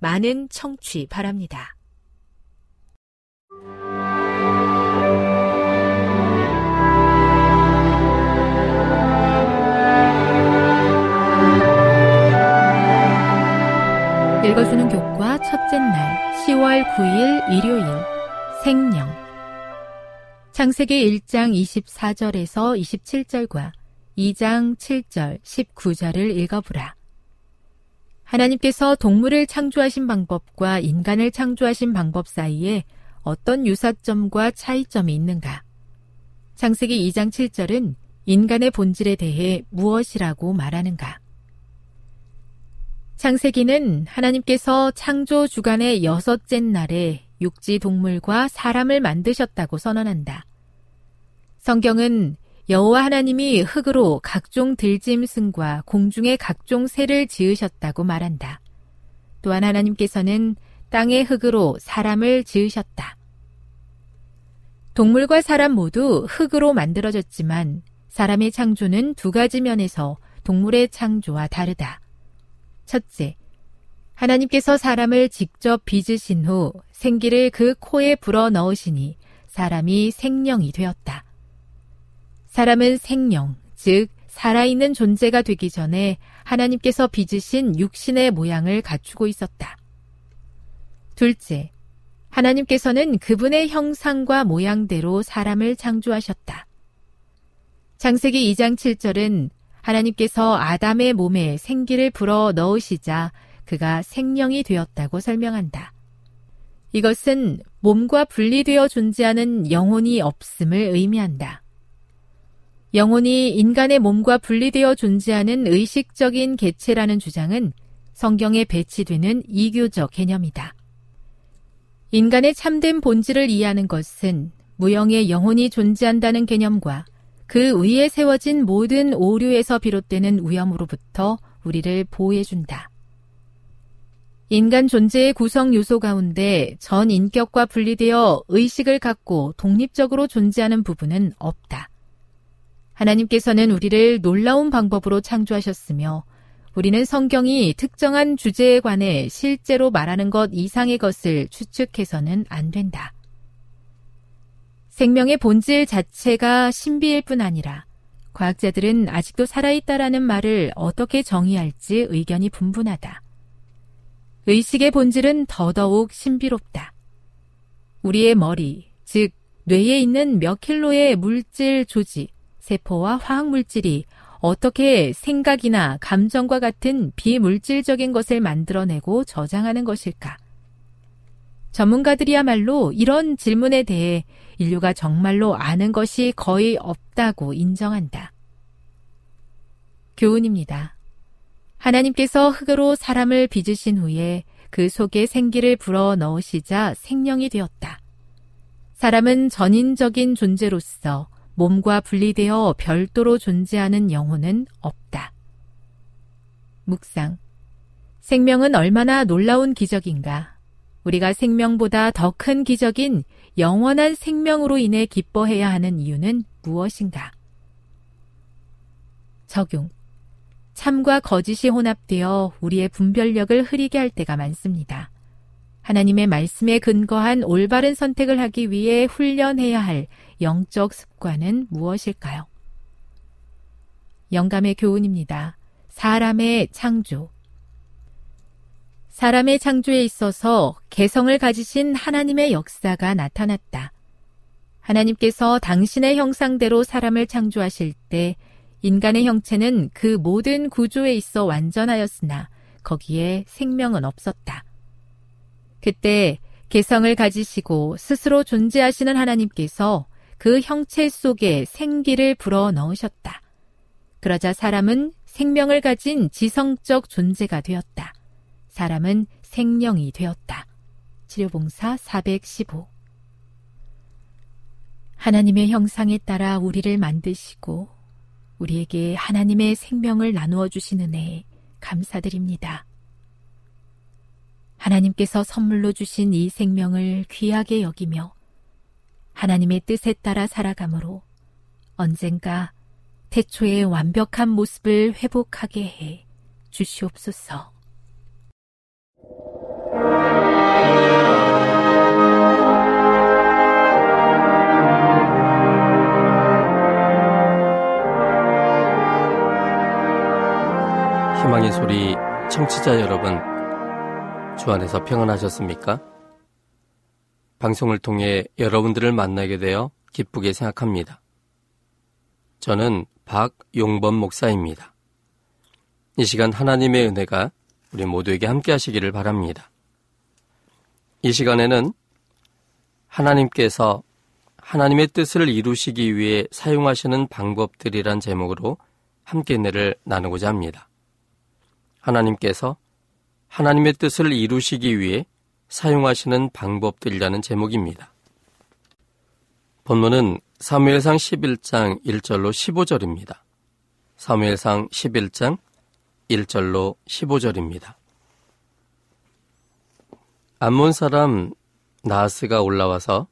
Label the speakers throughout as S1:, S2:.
S1: 많은 청취 바랍니다. 읽어주는 교과 첫째 날 10월 9일 일요일 생명 창세기 1장 24절에서 27절과 2장 7절 19절을 읽어보라. 하나님께서 동물을 창조하신 방법과 인간을 창조하신 방법 사이에 어떤 유사점과 차이점이 있는가? 창세기 2장 7절은 인간의 본질에 대해 무엇이라고 말하는가? 창세기는 하나님께서 창조 주간의 여섯째 날에 육지 동물과 사람을 만드셨다고 선언한다. 성경은 여호와 하나님이 흙으로 각종 들짐승과 공중의 각종 새를 지으셨다고 말한다. 또한 하나님께서는 땅의 흙으로 사람을 지으셨다. 동물과 사람 모두 흙으로 만들어졌지만 사람의 창조는 두 가지 면에서 동물의 창조와 다르다. 첫째, 하나님께서 사람을 직접 빚으신 후 생기를 그 코에 불어 넣으시니 사람이 생명이 되었다. 사람은 생명, 즉, 살아있는 존재가 되기 전에 하나님께서 빚으신 육신의 모양을 갖추고 있었다. 둘째, 하나님께서는 그분의 형상과 모양대로 사람을 창조하셨다. 창세기 2장 7절은 하나님께서 아담의 몸에 생기를 불어 넣으시자 그가 생명이 되었다고 설명한다. 이것은 몸과 분리되어 존재하는 영혼이 없음을 의미한다. 영혼이 인간의 몸과 분리되어 존재하는 의식적인 개체라는 주장은 성경에 배치되는 이교적 개념이다. 인간의 참된 본질을 이해하는 것은 무형의 영혼이 존재한다는 개념과 그 위에 세워진 모든 오류에서 비롯되는 위험으로부터 우리를 보호해준다. 인간 존재의 구성 요소 가운데 전 인격과 분리되어 의식을 갖고 독립적으로 존재하는 부분은 없다. 하나님께서는 우리를 놀라운 방법으로 창조하셨으며 우리는 성경이 특정한 주제에 관해 실제로 말하는 것 이상의 것을 추측해서는 안 된다. 생명의 본질 자체가 신비일 뿐 아니라 과학자들은 아직도 살아있다라는 말을 어떻게 정의할지 의견이 분분하다. 의식의 본질은 더더욱 신비롭다. 우리의 머리, 즉, 뇌에 있는 몇 킬로의 물질 조직, 세포와 화학물질이 어떻게 생각이나 감정과 같은 비물질적인 것을 만들어내고 저장하는 것일까? 전문가들이야말로 이런 질문에 대해 인류가 정말로 아는 것이 거의 없다고 인정한다. 교훈입니다. 하나님께서 흙으로 사람을 빚으신 후에 그 속에 생기를 불어 넣으시자 생명이 되었다. 사람은 전인적인 존재로서 몸과 분리되어 별도로 존재하는 영혼은 없다. 묵상. 생명은 얼마나 놀라운 기적인가. 우리가 생명보다 더 큰 기적인 영원한 생명으로 인해 기뻐해야 하는 이유는 무엇인가? 적용. 참과 거짓이 혼합되어 우리의 분별력을 흐리게 할 때가 많습니다. 하나님의 말씀에 근거한 올바른 선택을 하기 위해 훈련해야 할 영적 습관은 무엇일까요? 영감의 교훈입니다. 사람의 창조. 사람의 창조에 있어서 개성을 가지신 하나님의 역사가 나타났다. 하나님께서 당신의 형상대로 사람을 창조하실 때 인간의 형체는 그 모든 구조에 있어 완전하였으나 거기에 생명은 없었다. 그때 개성을 가지시고 스스로 존재하시는 하나님께서 그 형체 속에 생기를 불어 넣으셨다. 그러자 사람은 생명을 가진 지성적 존재가 되었다. 사람은 생명이 되었다. 치료봉사 415 하나님의 형상에 따라 우리를 만드시고 우리에게 하나님의 생명을 나누어 주시는 애 감사드립니다. 하나님께서 선물로 주신 이 생명을 귀하게 여기며 하나님의 뜻에 따라 살아감으로 언젠가 태초의 완벽한 모습을 회복하게 해 주시옵소서.
S2: 희망의 소리 청취자 여러분, 주 안에서 평안하셨습니까? 방송을 통해 여러분들을 만나게 되어 기쁘게 생각합니다. 저는 박용범 목사입니다. 이 시간 하나님의 은혜가 우리 모두에게 함께 하시기를 바랍니다. 이 시간에는 하나님께서 하나님의 뜻을 이루시기 위해 사용하시는 방법들이란 제목으로 함께 은혜를 나누고자 합니다. 하나님께서 하나님의 뜻을 이루시기 위해 사용하시는 방법들이라는 제목입니다. 본문은 사무엘상 11장 1절로 15절입니다. 사무엘상 11장 1절로 15절입니다. 암몬 사람 나스가 올라와서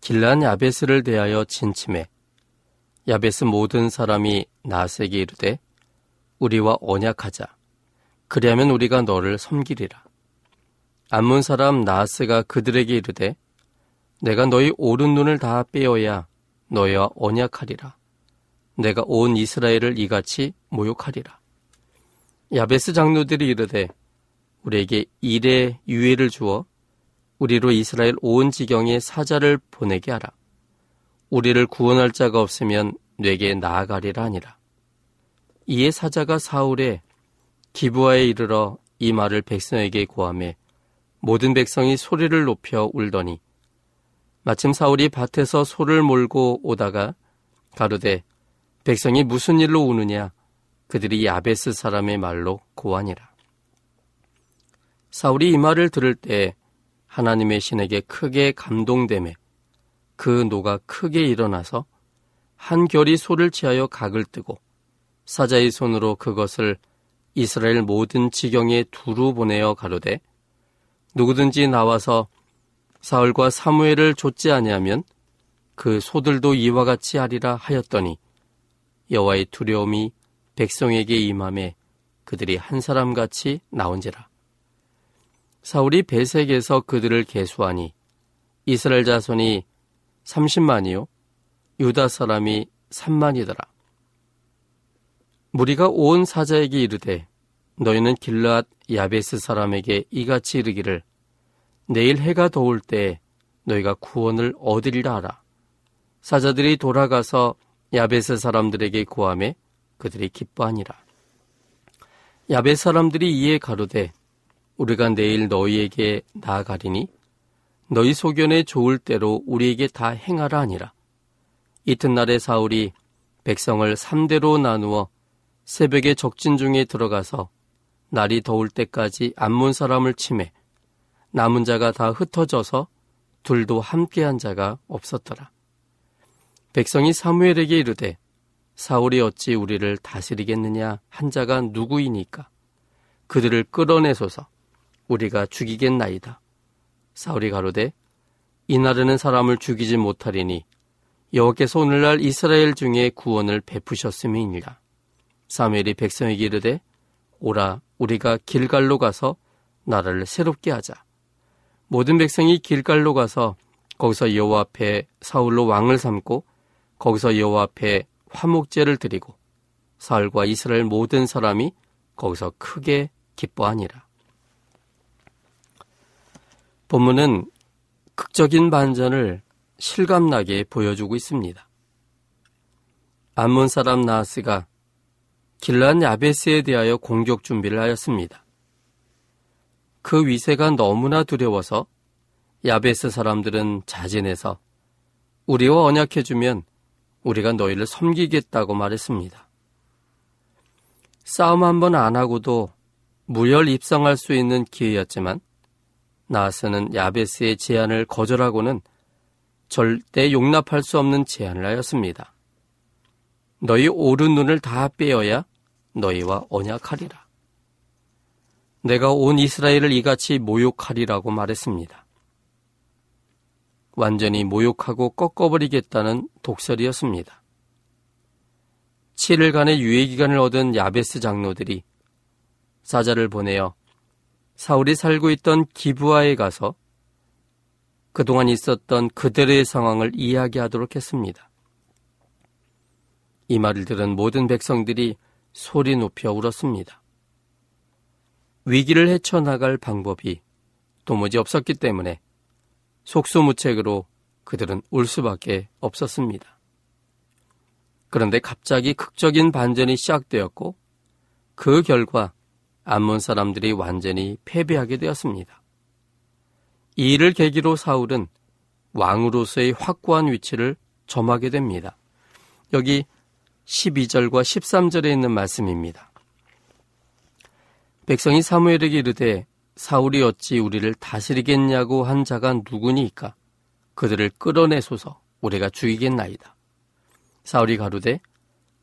S2: 길란 야베스를 대하여 진침해 야베스 모든 사람이 나스에게 이르되 우리와 언약하자 그리하면 우리가 너를 섬기리라. 암문 사람 나스가 그들에게 이르되 내가 너희 오른 눈을 다 빼어야 너희와 언약하리라. 내가 온 이스라엘을 이같이 모욕하리라. 야베스 장로들이 이르되 우리에게 일의 유예를 주어 우리로 이스라엘 온 지경에 사자를 보내게 하라. 우리를 구원할 자가 없으면 뇌게 나아가리라 하니라. 이에 사자가 사울의 기부하에 이르러 이 말을 백성에게 고함해 모든 백성이 소리를 높여 울더니 마침 사울이 밭에서 소를 몰고 오다가 가로되 백성이 무슨 일로 우느냐? 그들이 야베스 사람의 말로 고하니라. 사울이 이 말을 들을 때 하나님의 신에게 크게 감동됨에 그 노가 크게 일어나서 한결이 소를 취하여 각을 뜨고 사자의 손으로 그것을 이스라엘 모든 지경에 두루 보내어 가로되 누구든지 나와서 사울과 사무엘을 좇지 아니하면 그 소들도 이와 같이 하리라 하였더니 여호와의 두려움이 백성에게 임함에 그들이 한 사람 같이 나온지라. 사울이 베색에서 그들을 계수하니 이스라엘 자손이 30만이요 유다 사람이 3만이더라. 무리가 온 사자에게 이르되 너희는 길르앗 야베스 사람에게 이같이 이르기를 내일 해가 더울 때 너희가 구원을 얻으리라 하라. 사자들이 돌아가서 야베스 사람들에게 구함에 그들이 기뻐하니라. 야베스 사람들이 이에 가로되 우리가 내일 너희에게 나아가리니 너희 소견에 좋을 대로 우리에게 다 행하라 아니라 이튿날에 사울이 백성을 3대로 나누어 새벽에 적진 중에 들어가서 날이 더울 때까지 안문 사람을 침해 남은 자가 다 흩어져서 둘도 함께한 자가 없었더라. 백성이 사무엘에게 이르되 사울이 어찌 우리를 다스리겠느냐 한 자가 누구이니까 그들을 끌어내소서 우리가 죽이겠나이다. 사울이 가로되 이날에는 사람을 죽이지 못하리니 여호와께서 오늘날 이스라엘 중에 구원을 베푸셨음이니라. 사무엘이 백성에게 이르되 오라 우리가 길갈로 가서 나라를 새롭게 하자. 모든 백성이 길갈로 가서 거기서 여호와 앞에 사울로 왕을 삼고 거기서 여호와 앞에 화목제를 드리고 사울과 이스라엘 모든 사람이 거기서 크게 기뻐하니라. 본문은 극적인 반전을 실감나게 보여주고 있습니다. 암몬 사람 나하스가 길란 야베스에 대하여 공격 준비를 하였습니다. 그 위세가 너무나 두려워서 야베스 사람들은 자진해서 우리와 언약해주면 우리가 너희를 섬기겠다고 말했습니다. 싸움 한 번 안 하고도 무혈 입성할 수 있는 기회였지만 나하스는 야베스의 제안을 거절하고는 절대 용납할 수 없는 제안을 하였습니다. 너희 오른 눈을 다 빼어야 너희와 언약하리라. 내가 온 이스라엘을 이같이 모욕하리라고 말했습니다. 완전히 모욕하고 꺾어버리겠다는 독설이었습니다. 7일간의 유예기간을 얻은 야베스 장로들이 사자를 보내어 사울이 살고 있던 기부하에 가서 그동안 있었던 그들의 상황을 이야기하도록 했습니다. 이 말을 들은 모든 백성들이 소리 높여 울었습니다. 위기를 헤쳐나갈 방법이 도무지 없었기 때문에 속수무책으로 그들은 울 수밖에 없었습니다. 그런데 갑자기 극적인 반전이 시작되었고 그 결과 암몬 사람들이 완전히 패배하게 되었습니다. 이 일을 계기로 사울은 왕으로서의 확고한 위치를 점하게 됩니다. 여기 12절과 13절에 있는 말씀입니다. 백성이 사무엘에게 이르되 사울이 어찌 우리를 다스리겠냐고 한 자가 누구니까 그들을 끌어내소서 우리가 죽이겠나이다. 사울이 가로되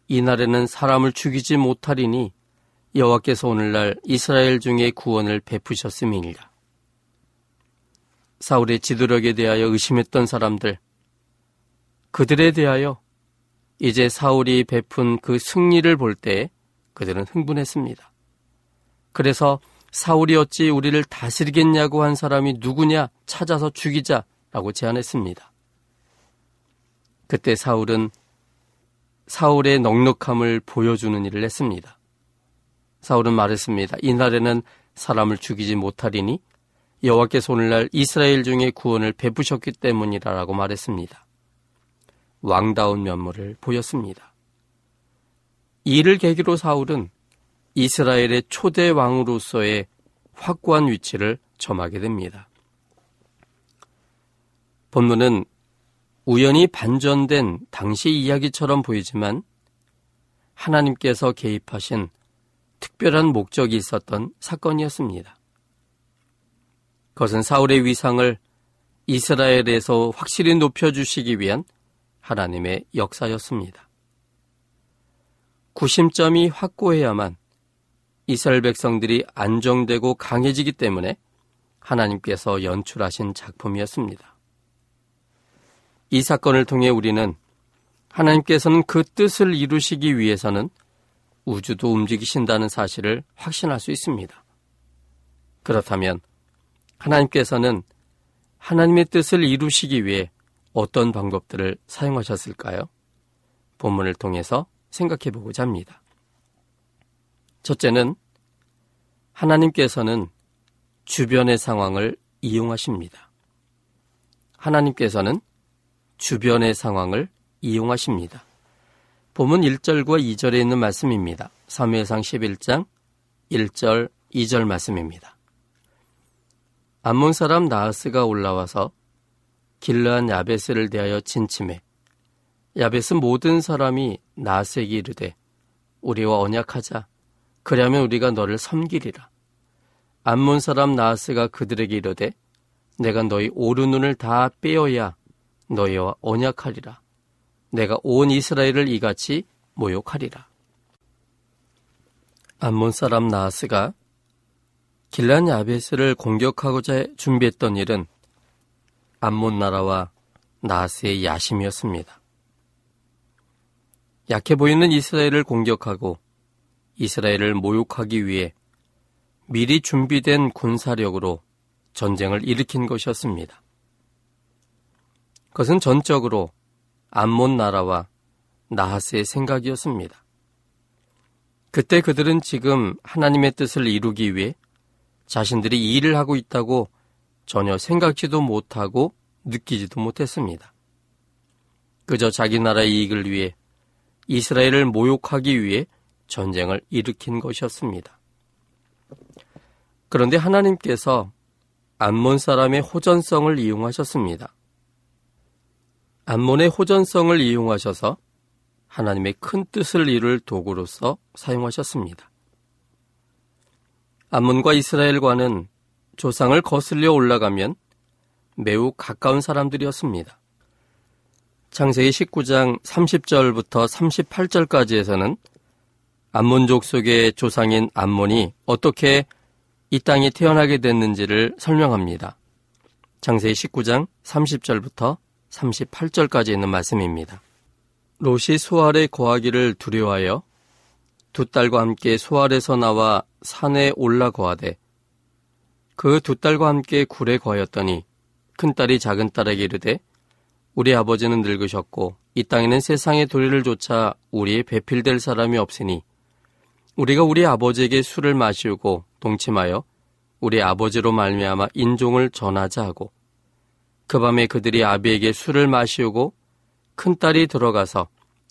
S2: 이 날에는 사람을 죽이지 못하리니 여호와께서 오늘날 이스라엘 중에 구원을 베푸셨음이니라. 사울의 지도력에 대하여 의심했던 사람들, 그들에 대하여 이제 사울이 베푼 그 승리를 볼 때 그들은 흥분했습니다. 그래서 사울이 어찌 우리를 다스리겠냐고 한 사람이 누구냐 찾아서 죽이자라고 제안했습니다. 그때 사울은 사울의 넉넉함을 보여주는 일을 했습니다. 사울은 말했습니다. 이날에는 사람을 죽이지 못하리니 여호와께서 오늘날 이스라엘 중에 구원을 베푸셨기 때문이라라고 말했습니다. 왕다운 면모를 보였습니다. 이를 계기로 사울은 이스라엘의 초대 왕으로서의 확고한 위치를 점하게 됩니다. 본문은 우연히 반전된 당시 이야기처럼 보이지만 하나님께서 개입하신 특별한 목적이 있었던 사건이었습니다. 그것은 사울의 위상을 이스라엘에서 확실히 높여주시기 위한 하나님의 역사였습니다. 구심점이 확고해야만 이스라엘 백성들이 안정되고 강해지기 때문에 하나님께서 연출하신 작품이었습니다. 이 사건을 통해 우리는 하나님께서는 그 뜻을 이루시기 위해서는 우주도 움직이신다는 사실을 확신할 수 있습니다. 그렇다면 하나님께서는 하나님의 뜻을 이루시기 위해 어떤 방법들을 사용하셨을까요? 본문을 통해서 생각해 보고자 합니다. 첫째는 하나님께서는 주변의 상황을 이용하십니다. 하나님께서는 주변의 상황을 이용하십니다. 본문 1절과 2절에 있는 말씀입니다. 3회상 11장 1절, 2절 말씀입니다. 암몬 사람 나하스가 올라와서 길르한 야베스를 대하여 진침해. 야베스 모든 사람이 나하스에게 이르되 우리와 언약하자. 그리하면 우리가 너를 섬기리라. 암몬 사람 나하스가 그들에게 이르되 내가 너희 오른눈을 다 빼어야 너희와 언약하리라. 내가 온 이스라엘을 이같이 모욕하리라. 암몬 사람 나하스가 길란 야베스를 공격하고자 준비했던 일은 암몬 나라와 나하스의 야심이었습니다. 약해 보이는 이스라엘을 공격하고 이스라엘을 모욕하기 위해 미리 준비된 군사력으로 전쟁을 일으킨 것이었습니다. 그것은 전적으로 암몬 나라와 나하스의 생각이었습니다. 그때 그들은 지금 하나님의 뜻을 이루기 위해 자신들이 일을 하고 있다고 전혀 생각지도 못하고 느끼지도 못했습니다. 그저 자기 나라의 이익을 위해 이스라엘을 모욕하기 위해 전쟁을 일으킨 것이었습니다. 그런데 하나님께서 암몬 사람의 호전성을 이용하셨습니다. 암몬의 호전성을 이용하셔서 하나님의 큰 뜻을 이룰 도구로서 사용하셨습니다. 암몬과 이스라엘과는 조상을 거슬려 올라가면 매우 가까운 사람들이었습니다. 창세기 19장 30절부터 38절까지에서는 암몬족 속의 조상인 암몬이 어떻게 이 땅에 태어나게 됐는지를 설명합니다. 창세기 19장 30절부터 38절까지 있는 말씀입니다. 롯이 소알에 거하기를 두려워하여 두 딸과 함께 소알에서 나와 산에 올라 거하되 그 두 딸과 함께 굴에 거하였더니 큰 딸이 작은 딸에게 이르되 우리 아버지는 늙으셨고 이 땅에는 세상의 도리를 조차 우리의 배필될 사람이 없으니 우리가 우리 아버지에게 술을 마시고 동침하여 우리 아버지로 말미암아 인종을 전하자 하고 그 밤에 그들이 아비에게 술을 마시우고 큰 딸이 들어가서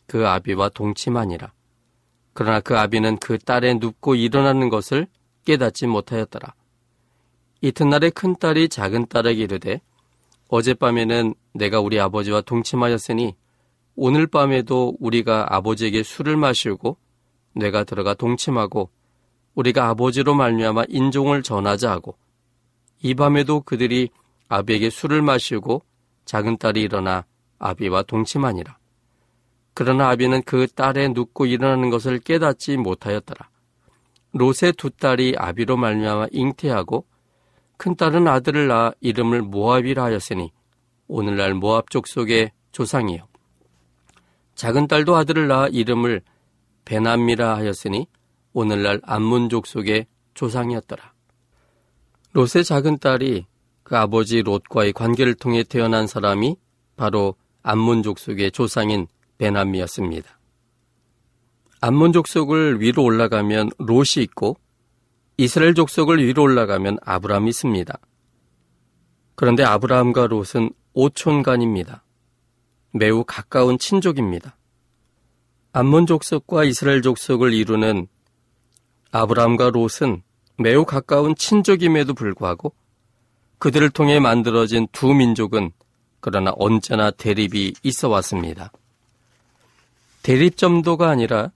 S2: 그 아비와 동침하니라. 그러나 그 아비는 그 딸의 눕고 일어나는 것을 깨닫지 못하였더라. 이튿날에 큰 딸이 작은 딸에게 이르되 어젯밤에는 내가 우리 아버지와 동침하였으니 오늘 밤에도 우리가 아버지에게 술을 마시고 내가 들어가 동침하고 우리가 아버지로 말미암아 인종을 전하자 하고 이 밤에도 그들이 아비에게 술을 마시고 작은 딸이 일어나 아비와 동침하니라. 그러나 아비는 그 딸의 눕고 일어나는 것을 깨닫지 못하였더라. 롯의 두 딸이 아비로 말미암아 잉태하고 큰 딸은 아들을 낳아 이름을 모압이라 하였으니 오늘날 모압 족속의 조상이요. 작은 딸도 아들을 낳아 이름을 베남미라 하였으니 오늘날 암문 족속의 조상이었더라. 롯의 작은 딸이 그 아버지 롯과의 관계를 통해 태어난 사람이 바로 암문 족속의 조상인 베남미였습니다. 암몬 족 속을 위로 올라가면 롯이 있고 이스라엘 족속을 위로 올라가면 아브라함이 있습니다. 그런데 아브라함과 롯은 오촌간입니다. 매우 가까운 친족입니다. 암몬 족속과 이스라엘 족속을 이루는 아브라함과 롯은 매우 가까운 친족임에도 불구하고 그들을 통해 만들어진 두 민족은 그러나 언제나 대립이 있어 왔습니다. 대립점도가 아니라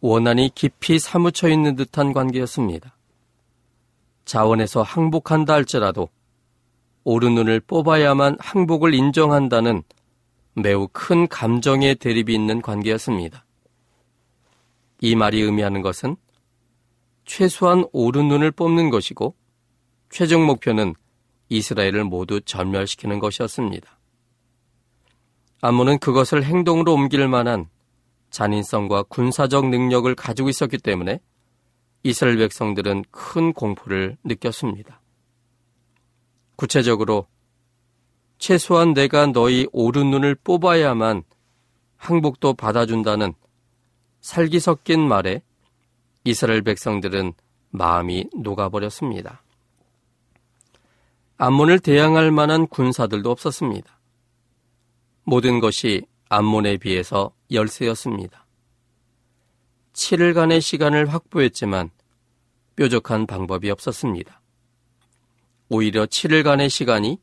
S2: 원한이 깊이 사무쳐 있는 듯한 관계였습니다. 자원에서 항복한다 할지라도 오른 눈을 뽑아야만 항복을 인정한다는 매우 큰 감정의 대립이 있는 관계였습니다. 이 말이 의미하는 것은 최소한 오른 눈을 뽑는 것이고 최종 목표는 이스라엘을 모두 전멸시키는 것이었습니다. 아몬은 그것을 행동으로 옮길 만한 잔인성과 군사적 능력을 가지고 있었기 때문에 이스라엘 백성들은 큰 공포를 느꼈습니다. 구체적으로 최소한 내가 너희 오른 눈을 뽑아야만 항복도 받아준다는 살기 섞인 말에 이스라엘 백성들은 마음이 녹아버렸습니다. 암몬을 대항할 만한 군사들도 없었습니다. 모든 것이 암몬에 비해서 열세였습니다. 7일간의 시간을 확보했지만 뾰족한 방법이 없었습니다. 오히려 7일간의 시간이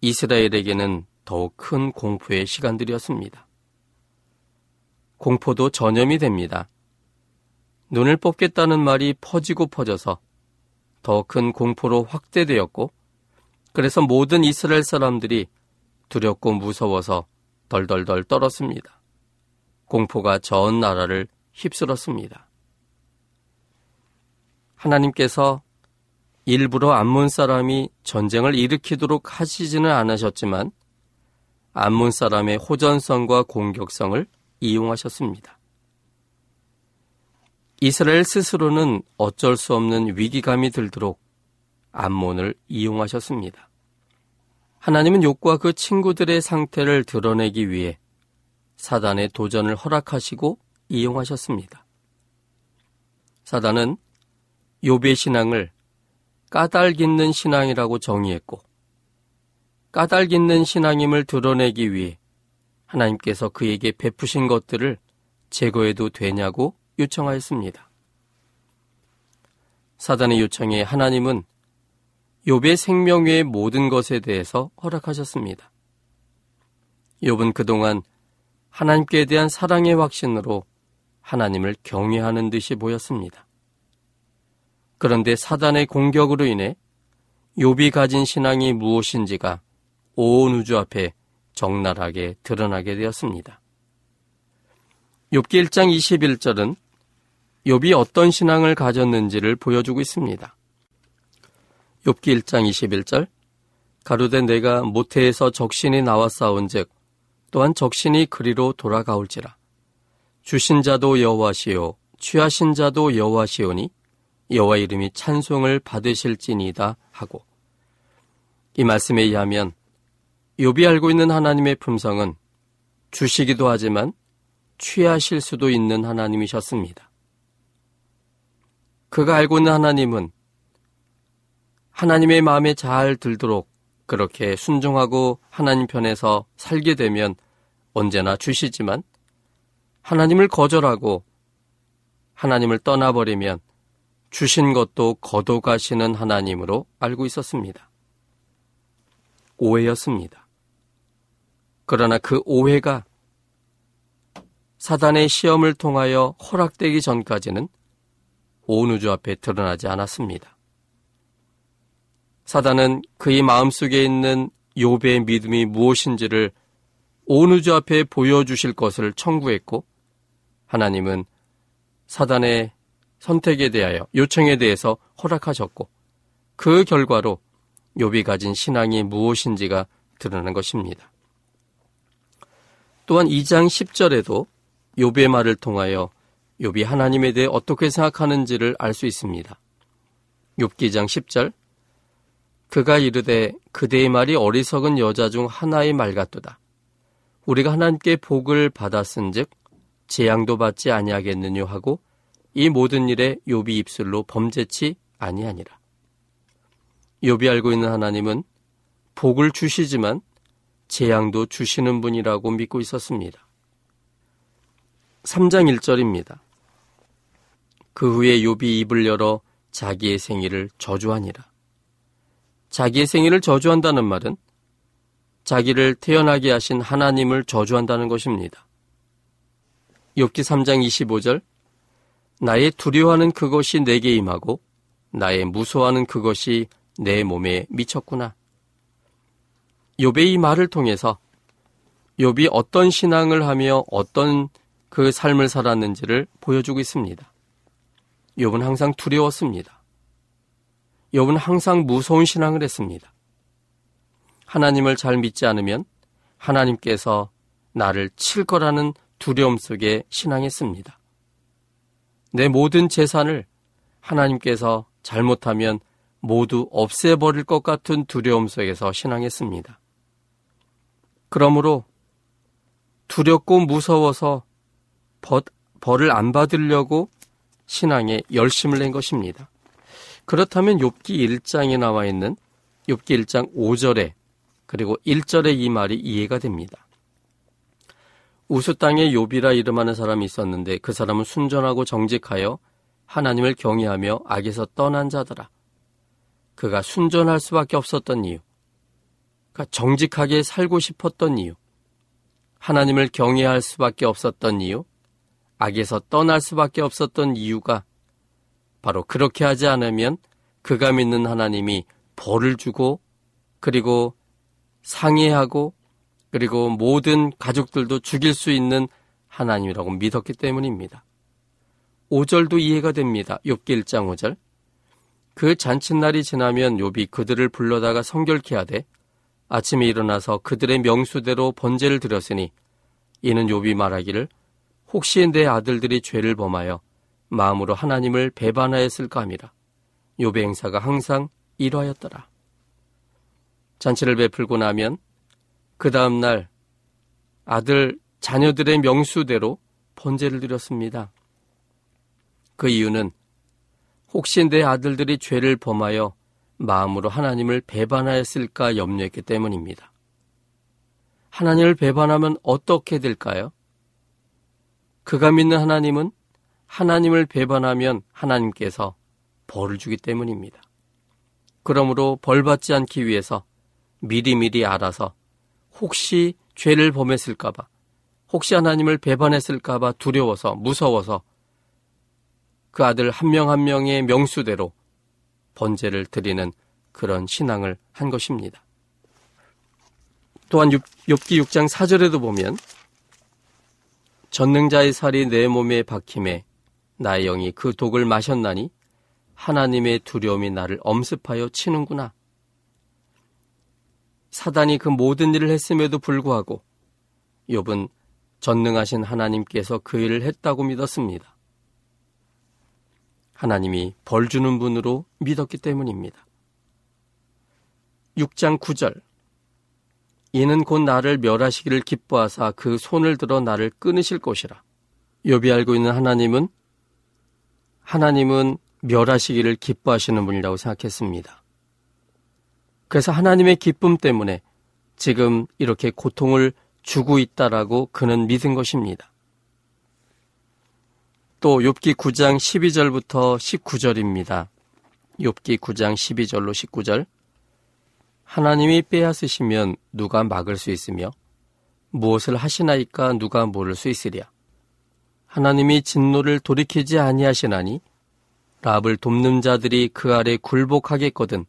S2: 이스라엘에게는 더욱 큰 공포의 시간들이었습니다. 공포도 전염이 됩니다. 눈을 뽑겠다는 말이 퍼지고 퍼져서 더 큰 공포로 확대되었고, 그래서 모든 이스라엘 사람들이 두렵고 무서워서 덜덜덜 떨었습니다. 공포가 전 나라를 휩쓸었습니다. 하나님께서 일부러 암몬 사람이 전쟁을 일으키도록 하시지는 않으셨지만 암몬 사람의 호전성과 공격성을 이용하셨습니다. 이스라엘 스스로는 어쩔 수 없는 위기감이 들도록 암몬을 이용하셨습니다. 하나님은 욕과 그 친구들의 상태를 드러내기 위해 사단의 도전을 허락하시고 이용하셨습니다. 사단은 요배 신앙을 까닭있는 신앙이라고 정의했고 까닭있는 신앙임을 드러내기 위해 하나님께서 그에게 베푸신 것들을 제거해도 되냐고 요청하였습니다. 사단의 요청에 하나님은 욥의 생명 외의 모든 것에 대해서 허락하셨습니다. 욥은 그동안 하나님께 대한 사랑의 확신으로 하나님을 경외하는 듯이 보였습니다. 그런데 사단의 공격으로 인해 욥이 가진 신앙이 무엇인지가 온 우주 앞에 적나라하게 드러나게 되었습니다. 욥기 1장 21절은 욥이 어떤 신앙을 가졌는지를 보여주고 있습니다. 욥기 1장 21절 가로되 내가 모태에서 적신이 나와 싸운즉 또한 적신이 그리로 돌아가올지라 주신 자도 여호와시요 취하신 자도 여호와시오니 여호와 이름이 찬송을 받으실지니다 하고 이 말씀에 의하면 욥이 알고 있는 하나님의 품성은 주시기도 하지만 취하실 수도 있는 하나님이셨습니다. 그가 알고 있는 하나님은 하나님의 마음에 잘 들도록 그렇게 순종하고 하나님 편에서 살게 되면 언제나 주시지만 하나님을 거절하고 하나님을 떠나버리면 주신 것도 거둬가시는 하나님으로 알고 있었습니다. 오해였습니다. 그러나 그 오해가 사단의 시험을 통하여 허락되기 전까지는 온 우주 앞에 드러나지 않았습니다. 사단은 그의 마음속에 있는 요배의 믿음이 무엇인지를 온 우주 앞에 보여주실 것을 청구했고 하나님은 사단의 선택에 대하여 요청에 대해서 허락하셨고 그 결과로 욥이 가진 신앙이 무엇인지가 드러난 것입니다. 또한 2장 10절에도 욥의 말을 통하여 욥이 하나님에 대해 어떻게 생각하는지를 알 수 있습니다. 욥기 2장 10절 그가 이르되 그대의 말이 어리석은 여자 중 하나의 말 같도다. 우리가 하나님께 복을 받았은즉 재앙도 받지 아니하겠느냐 하고 이 모든 일에 욥이 입술로 범죄치 아니하니라. 욥이 알고 있는 하나님은 복을 주시지만 재앙도 주시는 분이라고 믿고 있었습니다. 3장 1절입니다. 그 후에 욥이 입을 열어 자기의 생일을 저주하니라. 자기의 생일을 저주한다는 말은 자기를 태어나게 하신 하나님을 저주한다는 것입니다. 욥기 3장 25절 나의 두려워하는 그것이 내게 임하고 나의 무서워하는 그것이 내 몸에 미쳤구나. 욥의 이 말을 통해서 욥이 어떤 신앙을 하며 어떤 그 삶을 살았는지를 보여주고 있습니다. 욥은 항상 두려웠습니다. 욥은 항상 무서운 신앙을 했습니다. 하나님을 잘 믿지 않으면 하나님께서 나를 칠 거라는 두려움 속에 신앙했습니다. 내 모든 재산을 하나님께서 잘못하면 모두 없애버릴 것 같은 두려움 속에서 신앙했습니다. 그러므로 두렵고 무서워서 벌, 벌을 안 받으려고 신앙에 열심을 낸 것입니다. 그렇다면 욥기 1장에 나와 있는 욥기 1장 5절에 그리고 1절의 이 말이 이해가 됩니다. 우수 땅에 욥이라 이름하는 사람이 있었는데 그 사람은 순전하고 정직하여 하나님을 경외하며 악에서 떠난 자더라. 그가 순전할 수밖에 없었던 이유, 그가 정직하게 살고 싶었던 이유, 하나님을 경외할 수밖에 없었던 이유, 악에서 떠날 수밖에 없었던 이유가 바로 그렇게 하지 않으면 그가 믿는 하나님이 벌을 주고 그리고 상해하고 그리고 모든 가족들도 죽일 수 있는 하나님이라고 믿었기 때문입니다. 5절도 이해가 됩니다. 욥기 1장 5절. 그 잔칫날이 지나면 욥이 그들을 불러다가 성결케 하되 아침에 일어나서 그들의 명수대로 번제를 드렸으니 이는 욥이 말하기를 혹시 내 아들들이 죄를 범하여 마음으로 하나님을 배반하였을까 함이라. 욥의 행사가 항상 이러하였더라. 잔치를 베풀고 나면 그 다음 날 아들 자녀들의 명수대로 번제를 드렸습니다. 그 이유는 혹시 내 아들들이 죄를 범하여 마음으로 하나님을 배반하였을까 염려했기 때문입니다. 하나님을 배반하면 어떻게 될까요? 그가 믿는 하나님은 하나님을 배반하면 하나님께서 벌을 주기 때문입니다. 그러므로 벌받지 않기 위해서 미리미리 알아서 혹시 죄를 범했을까봐, 혹시 하나님을 배반했을까봐 두려워서, 무서워서 그 아들 한 명한 한 명의 명수대로 번제를 드리는 그런 신앙을 한 것입니다. 또한 욥기 6장 4절에도 보면 전능자의 살이 내 몸에 박힘에 나의 영이 그 독을 마셨나니 하나님의 두려움이 나를 엄습하여 치는구나. 사단이 그 모든 일을 했음에도 불구하고 욥은 전능하신 하나님께서 그 일을 했다고 믿었습니다. 하나님이 벌 주는 분으로 믿었기 때문입니다. 6장 9절 이는 곧 나를 멸하시기를 기뻐하사 그 손을 들어 나를 끊으실 것이라. 욥이 알고 있는 하나님은 하나님은 멸하시기를 기뻐하시는 분이라고 생각했습니다. 그래서 하나님의 기쁨 때문에 지금 이렇게 고통을 주고 있다라고 그는 믿은 것입니다. 또 욥기 9장 12절부터 19절입니다. 욥기 9장 12절로 19절 하나님이 빼앗으시면 누가 막을 수 있으며 무엇을 하시나이까 누가 모를 수 있으랴. 하나님이 진노를 돌이키지 아니하시나니 랍을 돕는 자들이 그 아래 굴복하겠거든.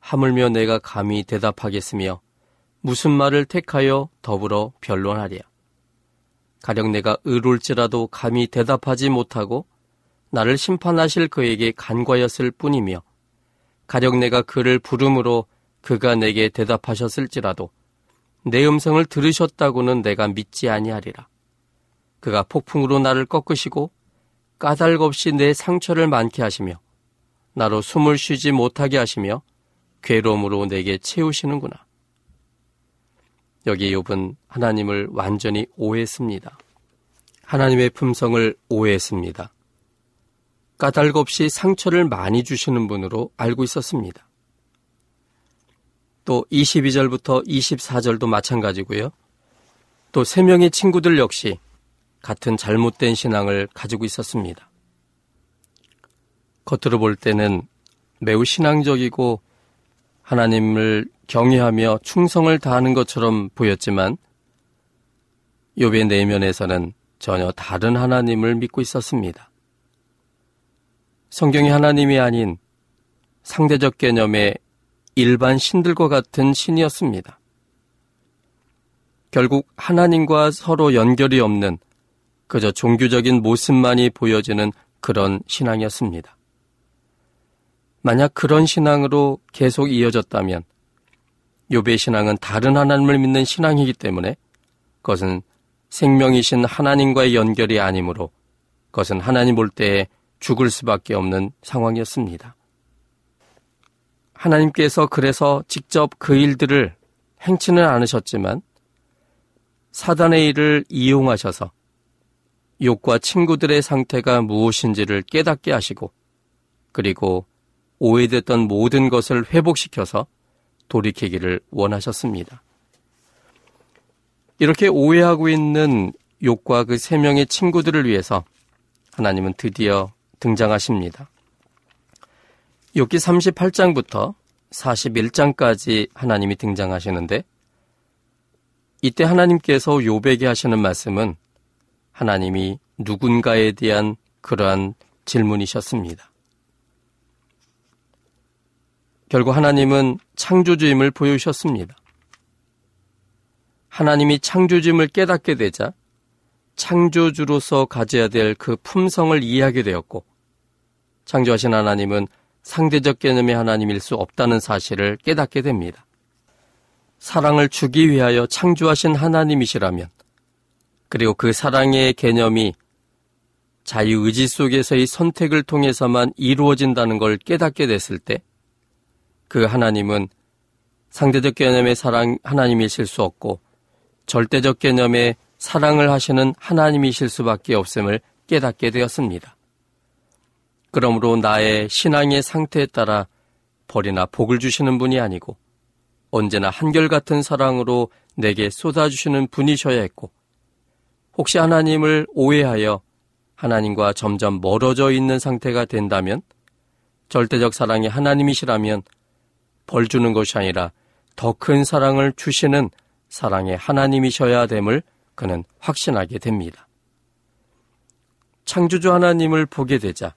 S2: 하물며 내가 감히 대답하겠으며 무슨 말을 택하여 더불어 변론하랴. 가령 내가 의로울지라도 감히 대답하지 못하고 나를 심판하실 그에게 간과였을 뿐이며 가령 내가 그를 부름으로 그가 내게 대답하셨을지라도 내 음성을 들으셨다고는 내가 믿지 아니하리라. 그가 폭풍으로 나를 꺾으시고 까닭 없이 내 상처를 많게 하시며 나로 숨을 쉬지 못하게 하시며 괴로움으로 내게 채우시는구나. 여기 욥은 하나님을 완전히 오해했습니다. 하나님의 품성을 오해했습니다. 까닭 없이 상처를 많이 주시는 분으로 알고 있었습니다. 또 22절부터 24절도 마찬가지고요. 또 세 명의 친구들 역시 같은 잘못된 신앙을 가지고 있었습니다. 겉으로 볼 때는 매우 신앙적이고 하나님을 경외하며 충성을 다하는 것처럼 보였지만 욥의 내면에서는 전혀 다른 하나님을 믿고 있었습니다. 성경의 하나님이 아닌 상대적 개념의 일반 신들과 같은 신이었습니다. 결국 하나님과 서로 연결이 없는 그저 종교적인 모습만이 보여지는 그런 신앙이었습니다. 만약 그런 신앙으로 계속 이어졌다면 욥의 신앙은 다른 하나님을 믿는 신앙이기 때문에 그것은 생명이신 하나님과의 연결이 아니므로 그것은 하나님 볼 때에 죽을 수밖에 없는 상황이었습니다. 하나님께서 그래서 직접 그 일들을 행치는 않으셨지만 사단의 일을 이용하셔서 욕과 친구들의 상태가 무엇인지를 깨닫게 하시고 그리고 오해됐던 모든 것을 회복시켜서 돌이키기를 원하셨습니다. 이렇게 오해하고 있는 욕과 그 세 명의 친구들을 위해서 하나님은 드디어 등장하십니다. 욥기 38장부터 41장까지 하나님이 등장하시는데 이때 하나님께서 욥에게 하시는 말씀은 하나님이 누군가에 대한 그러한 질문이셨습니다. 결국 하나님은 창조주임을 보여주셨습니다. 하나님이 창조주임을 깨닫게 되자 창조주로서 가져야 될 그 품성을 이해하게 되었고 창조하신 하나님은 상대적 개념의 하나님일 수 없다는 사실을 깨닫게 됩니다. 사랑을 주기 위하여 창조하신 하나님이시라면 그리고 그 사랑의 개념이 자유의지 속에서의 선택을 통해서만 이루어진다는 걸 깨닫게 됐을 때 그 하나님은 상대적 개념의 사랑 하나님이실 수 없고 절대적 개념의 사랑을 하시는 하나님이실 수밖에 없음을 깨닫게 되었습니다. 그러므로 나의 신앙의 상태에 따라 벌이나 복을 주시는 분이 아니고 언제나 한결같은 사랑으로 내게 쏟아주시는 분이셔야 했고 혹시 하나님을 오해하여 하나님과 점점 멀어져 있는 상태가 된다면 절대적 사랑이 하나님이시라면 벌 주는 것이 아니라 더 큰 사랑을 주시는 사랑의 하나님이셔야 됨을 그는 확신하게 됩니다. 창조주 하나님을 보게 되자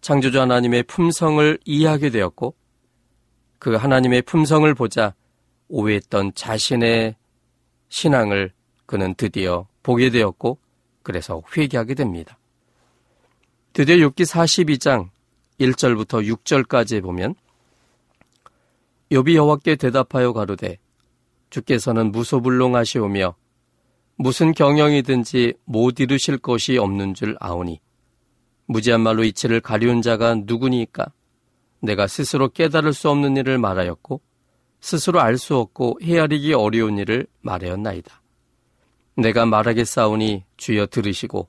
S2: 창조주 하나님의 품성을 이해하게 되었고 그 하나님의 품성을 보자 오해했던 자신의 신앙을 그는 드디어 보게 되었고 그래서 회개하게 됩니다. 드디어 6기 42장 1절부터 6절까지 보면 여비 여호와께 대답하여 가로되 주께서는 무소불능하시오며 무슨 경영이든지 못 이루실 것이 없는 줄 아오니 무지한 말로 이치를 가리운 자가 누구니까? 내가 스스로 깨달을 수 없는 일을 말하였고 스스로 알 수 없고 헤아리기 어려운 일을 말하였나이다. 내가 말하겠사오니 주여 들으시고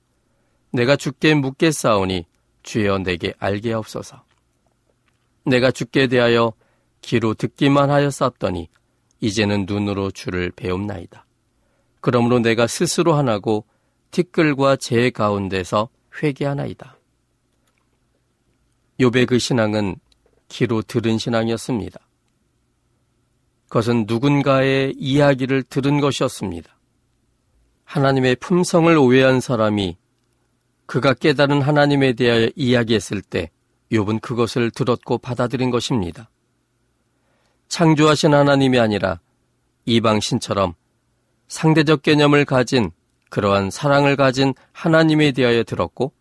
S2: 내가 죽게 묻겠사오니 주여 내게 알게 없소서. 내가 죽게 대하여 귀로 듣기만 하였었더니 이제는 눈으로 주를 배움나이다. 그러므로 내가 스스로 하나고 티끌과 재 가운데서 회개하나이다. 요배 그 신앙은 귀로 들은 신앙이었습니다. 그것은 누군가의 이야기를 들은 것이었습니다. 하나님의 품성을 오해한 사람이 그가 깨달은 하나님에 대하여 이야기했을 때 욥은 그것을 들었고 받아들인 것입니다. 창조하신 하나님이 아니라 이방 신처럼 상대적 개념을 가진 그러한 사랑을 가진 하나님에 대하여 들었고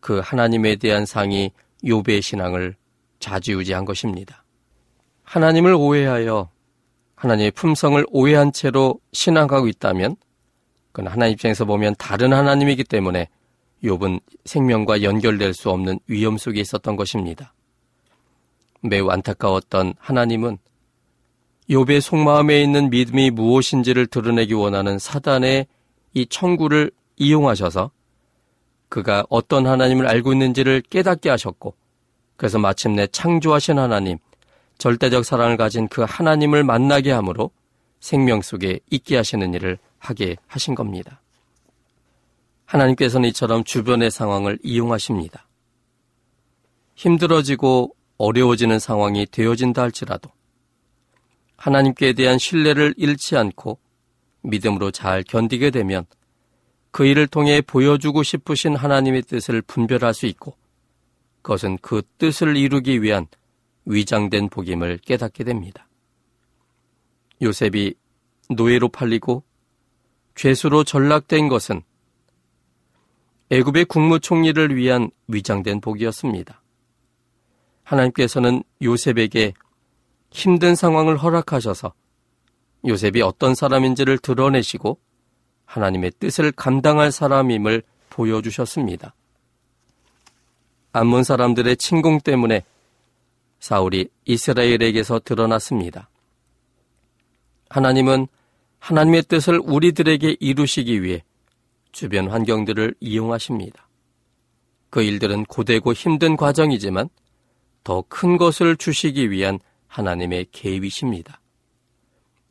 S2: 그 하나님에 대한 상이 요배의 신앙을 좌지우지한 것입니다. 하나님을 오해하여 하나님의 품성을 오해한 채로 신앙하고 있다면 그건 하나님 입장에서 보면 다른 하나님이기 때문에 욥은 생명과 연결될 수 없는 위험 속에 있었던 것입니다. 매우 안타까웠던 하나님은 욥의 속마음에 있는 믿음이 무엇인지를 드러내기 원하는 사단의 이 청구를 이용하셔서 그가 어떤 하나님을 알고 있는지를 깨닫게 하셨고 그래서 마침내 창조하신 하나님, 절대적 사랑을 가진 그 하나님을 만나게 함으로 생명 속에 있게 하시는 일을 하게 하신 겁니다. 하나님께서는 이처럼 주변의 상황을 이용하십니다. 힘들어지고 어려워지는 상황이 되어진다 할지라도 하나님께 대한 신뢰를 잃지 않고 믿음으로 잘 견디게 되면 그 일을 통해 보여주고 싶으신 하나님의 뜻을 분별할 수 있고 그것은 그 뜻을 이루기 위한 위장된 복임을 깨닫게 됩니다. 요셉이 노예로 팔리고 죄수로 전락된 것은 애굽의 국무총리를 위한 위장된 복이었습니다. 하나님께서는 요셉에게 힘든 상황을 허락하셔서 요셉이 어떤 사람인지를 드러내시고 하나님의 뜻을 감당할 사람임을 보여주셨습니다. 암몬 사람들의 침공 때문에 사울이 이스라엘에게서 드러났습니다. 하나님은 하나님의 뜻을 우리들에게 이루시기 위해 주변 환경들을 이용하십니다. 그 일들은 고되고 힘든 과정이지만 더 큰 것을 주시기 위한 하나님의 계획이십니다.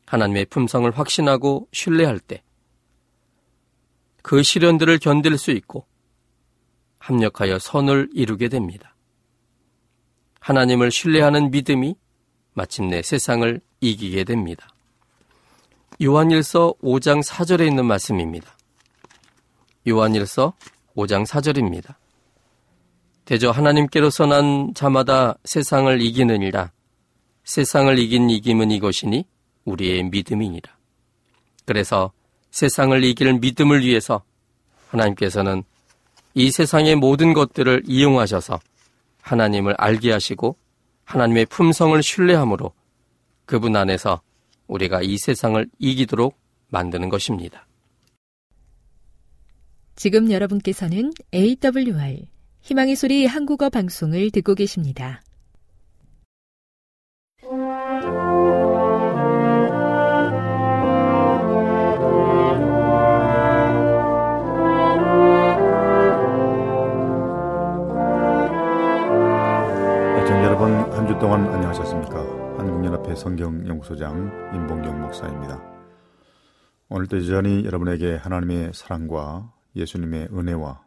S2: 하나님의 품성을 확신하고 신뢰할 때 그 시련들을 견딜 수 있고 합력하여 선을 이루게 됩니다. 하나님을 신뢰하는 믿음이 마침내 세상을 이기게 됩니다. 요한일서 5장 4절에 있는 말씀입니다. 요한일서 5장 4절입니다. 대저 하나님께로서 난 자마다 세상을 이기느니라. 세상을 이긴 이김은 이것이니 우리의 믿음이니라. 그래서 세상을 이길 믿음을 위해서 하나님께서는 이 세상의 모든 것들을 이용하셔서 하나님을 알게 하시고 하나님의 품성을 신뢰함으로 그분 안에서 우리가 이 세상을 이기도록 만드는 것입니다.
S1: 지금 여러분께서는 AWR 희망의 소리 한국어 방송을 듣고 계십니다.
S3: 애청 여러분 한 주 동안 안녕하셨습니까? 한국연합회 성경연구소장 임봉경 목사입니다. 오늘도 여전히 여러분에게 하나님의 사랑과 예수님의 은혜와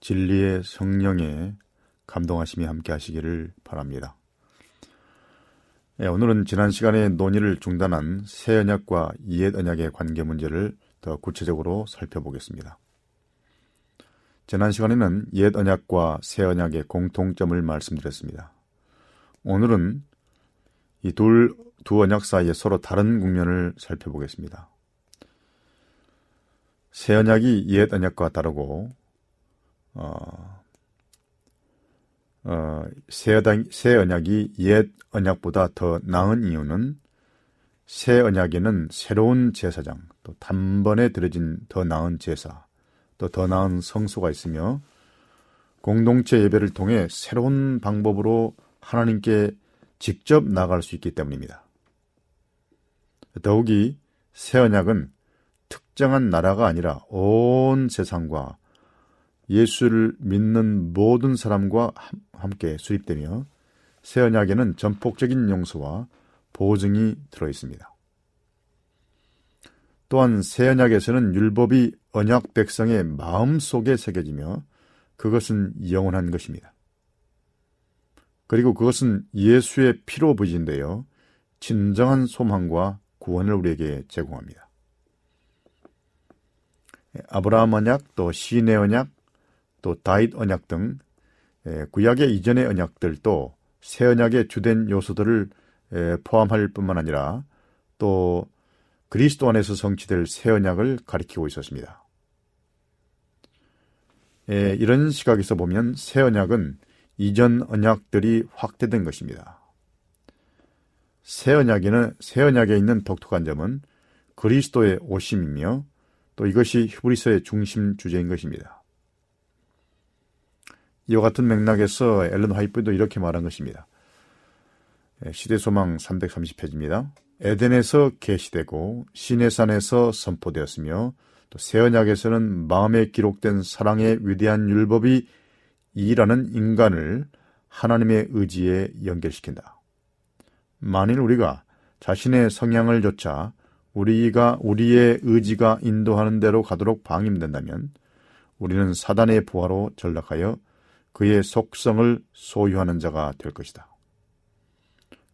S3: 진리의 성령의 감동하심이 함께 하시기를 바랍니다. 네, 오늘은 지난 시간에 논의를 중단한 새 언약과 옛 언약의 관계 문제를 더 구체적으로 살펴보겠습니다. 지난 시간에는 옛 언약과 새 언약의 공통점을 말씀드렸습니다. 오늘은 이 둘, 두 언약 사이에 서로 다른 국면을 살펴보겠습니다. 새 언약이 옛 언약과 다르고, 어, 어, 새, 언약, 새 언약이 옛 언약보다 더 나은 이유는 새 언약에는 새로운 제사장, 또 단번에 드려진 더 나은 제사, 또 더 나은 성소가 있으며 공동체 예배를 통해 새로운 방법으로 하나님께 직접 나갈 수 있기 때문입니다. 더욱이 새 언약은 특정한 나라가 아니라 온 세상과 예수를 믿는 모든 사람과 함께 수립되며 새 언약에는 전폭적인 용서와 보증이 들어 있습니다. 또한 새 언약에서는 율법이 언약 백성의 마음 속에 새겨지며 그것은 영원한 것입니다. 그리고 그것은 예수의 피로 부진되어 진정한 소망과 구원을 우리에게 제공합니다. 아브라함 언약, 또 시내 언약, 또 다윗 언약 등 구약의 이전의 언약들도 새 언약의 주된 요소들을 포함할 뿐만 아니라 또 그리스도 안에서 성취될 새 언약을 가리키고 있었습니다. 이런 시각에서 보면 새 언약은 이전 언약들이 확대된 것입니다. 새 언약에는 새 언약에 있는 독특한 점은 그리스도의 오심이며 또 이것이 히브리서의 중심 주제인 것입니다. 이와 같은 맥락에서 앨런 화이트도 이렇게 말한 것입니다. 시대소망 330페이지입니다. 에덴에서 계시되고 시내산에서 선포되었으며 또 새언약에서는 마음에 기록된 사랑의 위대한 율법이 이라는 인간을 하나님의 의지에 연결시킨다. 만일 우리가 자신의 성향을 조차 우리가 우리의 의지가 인도하는 대로 가도록 방임된다면 우리는 사단의 부하로 전락하여 그의 속성을 소유하는 자가 될 것이다.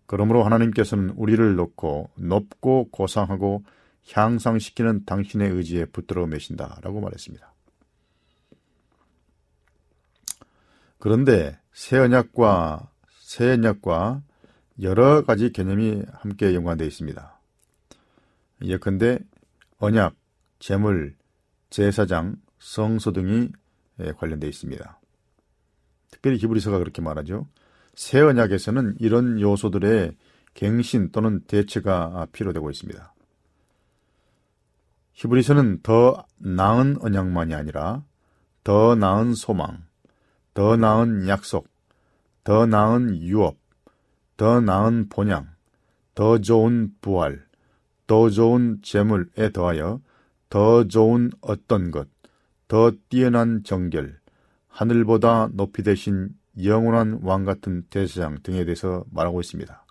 S3: 그러므로 하나님께서는 우리를 놓고 높고 고상하고 향상시키는 당신의 의지에 붙들어 매신다 라고 말했습니다. 그런데 새 언약과 새 언약과 여러 가지 개념이 함께 연관되어 있습니다. 예컨대 언약, 재물, 제사장, 성소 등이 관련되어 있습니다. 특별히 히브리서가 그렇게 말하죠. 새 언약에서는 이런 요소들의 갱신 또는 대체가 필요되고 있습니다. 히브리서는 더 나은 언약만이 아니라 더 나은 소망, 더 나은 약속, 더 나은 유업, 더 나은 본향, 더 좋은 부활, 더 좋은 재물에 더하여 더 좋은 어떤 것, 더 뛰어난 정결, 하늘보다 높이 되신 영원한 왕 같은 대세장 등에 대해서 말하고 있습니다.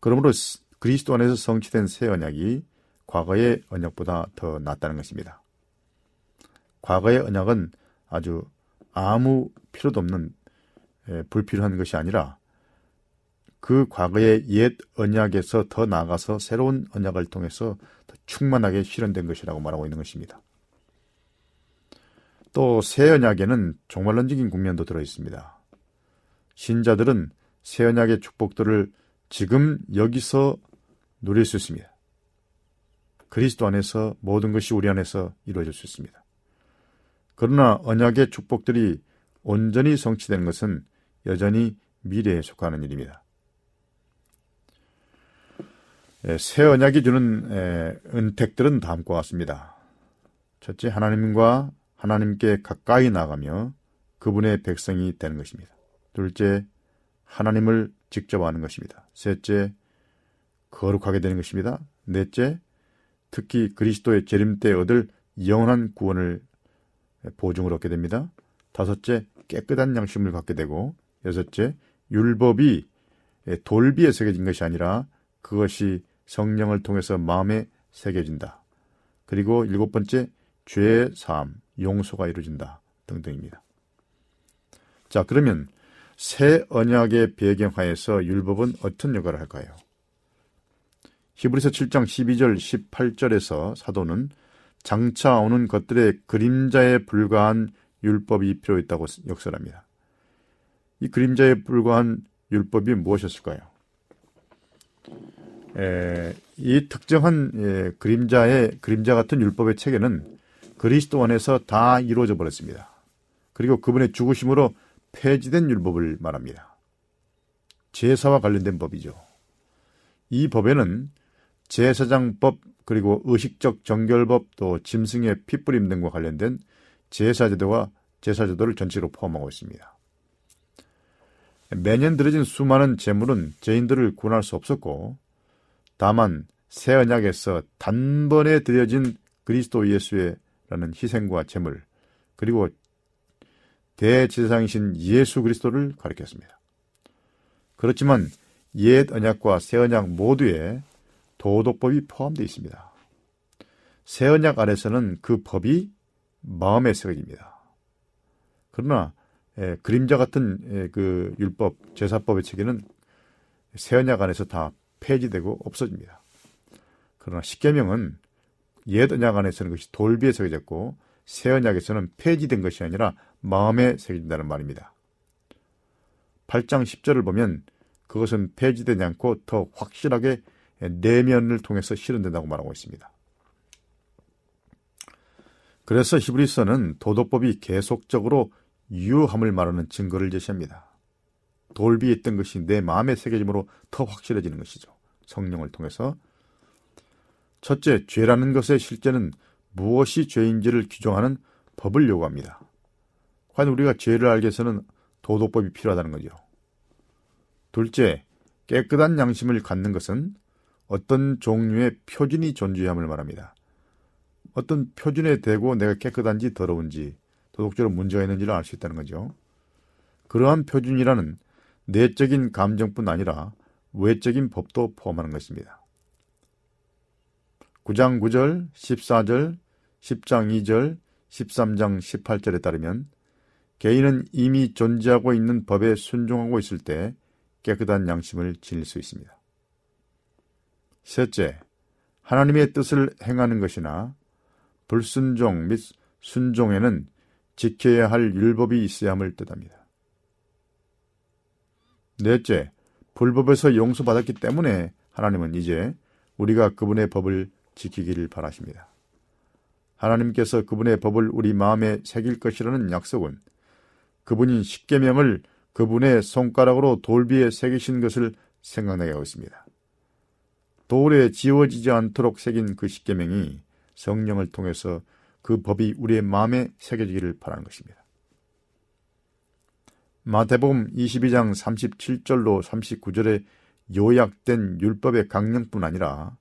S3: 그러므로 그리스도 안에서 성취된 새 언약이 과거의 언약보다 더 낫다는 것입니다. 과거의 언약은 아주 아무 필요도 없는 불필요한 것이 아니라 그 과거의 옛 언약에서 더 나아가서 새로운 언약을 통해서 더 충만하게 실현된 것이라고 말하고 있는 것입니다. 또 새 언약에는 종말론적인 국면도 들어 있습니다. 신자들은 새 언약의 축복들을 지금 여기서 누릴 수 있습니다. 그리스도 안에서 모든 것이 우리 안에서 이루어질 수 있습니다. 그러나 언약의 축복들이 온전히 성취되는 것은 여전히 미래에 속하는 일입니다. 새 언약이 주는 은택들은 다음과 같습니다. 첫째, 하나님과 하나님께 가까이 나가며 그분의 백성이 되는 것입니다. 둘째, 하나님을 직접 아는 것입니다. 셋째, 거룩하게 되는 것입니다. 넷째, 특히 그리스도의 재림 때 얻을 영원한 구원을 보증을 얻게 됩니다. 다섯째, 깨끗한 양심을 갖게 되고 여섯째, 율법이 돌비에 새겨진 것이 아니라 그것이 성령을 통해서 마음에 새겨진다. 그리고 일곱 번째, 죄의 사함, 용서가 이루어진다. 등등입니다. 자, 그러면 새 언약의 배경하에서 율법은 어떤 역할을 할까요? 히브리서 7장 12절 18절에서 사도는 장차 오는 것들의 그림자에 불과한 율법이 필요했다고 역설합니다. 이 그림자에 불과한 율법이 무엇이었을까요? 에, 이 특정한 에, 그림자의 그림자 같은 율법의 체계는 그리스도 안에서 다 이루어져 버렸습니다. 그리고 그분의 죽으심으로 폐지된 율법을 말합니다. 제사와 관련된 법이죠. 이 법에는 제사장법 그리고 의식적 정결법 또 짐승의 핏부림 등과 관련된 제사제도와 제사제도를 전체로 포함하고 있습니다. 매년 들어진 수많은 제물은 죄인들을 구원할 수 없었고 다만 새 언약에서 단번에 드려진 그리스도 예수의 라는 희생과 제물 그리고 대제사장이신 예수 그리스도를 가리켰습니다. 그렇지만 옛 언약과 새 언약 모두에 도덕법이 포함되어 있습니다. 새 언약 안에서는 그 법이 마음에 새겨집니다. 그러나 예, 그림자 같은 예, 그 율법 제사법의 체계는 새 언약 안에서 다 폐지되고 없어집니다. 그러나 십계명은 옛 언약 안에서는 것이 돌비에 새겨졌고 새 언약에서는 폐지된 것이 아니라 마음에 새겨진다는 말입니다. 8장 10절을 보면 그것은 폐지되지 않고 더 확실하게 내면을 통해서 실현된다고 말하고 있습니다. 그래서 히브리서는 도덕법이 계속적으로 유효함을 말하는 증거를 제시합니다. 돌비에 있던 것이 내 마음에 새겨짐으로 더 확실해지는 것이죠. 성령을 통해서. 첫째, 죄라는 것의 실제는 무엇이 죄인지를 규정하는 법을 요구합니다. 과연 우리가 죄를 알기 위해서는 도덕법이 필요하다는 거죠. 둘째, 깨끗한 양심을 갖는 것은 어떤 종류의 표준이 존재함을 말합니다. 어떤 표준에 대고 내가 깨끗한지 더러운지 도덕적으로 문제가 있는지를 알 수 있다는 거죠. 그러한 표준이라는 내적인 감정뿐 아니라 외적인 법도 포함하는 것입니다. 9장 9절, 14절, 10장 2절, 13장 18절에 따르면 개인은 이미 존재하고 있는 법에 순종하고 있을 때 깨끗한 양심을 지닐 수 있습니다. 셋째, 하나님의 뜻을 행하는 것이나 불순종 및 순종에는 지켜야 할 율법이 있어야 함을 뜻합니다. 넷째, 불법에서 용서받았기 때문에 하나님은 이제 우리가 그분의 법을 지키기를 바라십니다. 하나님께서 그분의 법을 우리 마음에 새길 것이라는 약속은 그분이 십계명을 그분의 손가락으로 돌비에 새기신 것을 생각나게 하고 있습니다. 돌에 지워지지 않도록 새긴 그 십계명이 성령을 통해서 그 법이 우리의 마음에 새겨지기를 바라는 것입니다. 마태복음 22장 37절로 39절에 요약된 율법의 강령뿐 아니라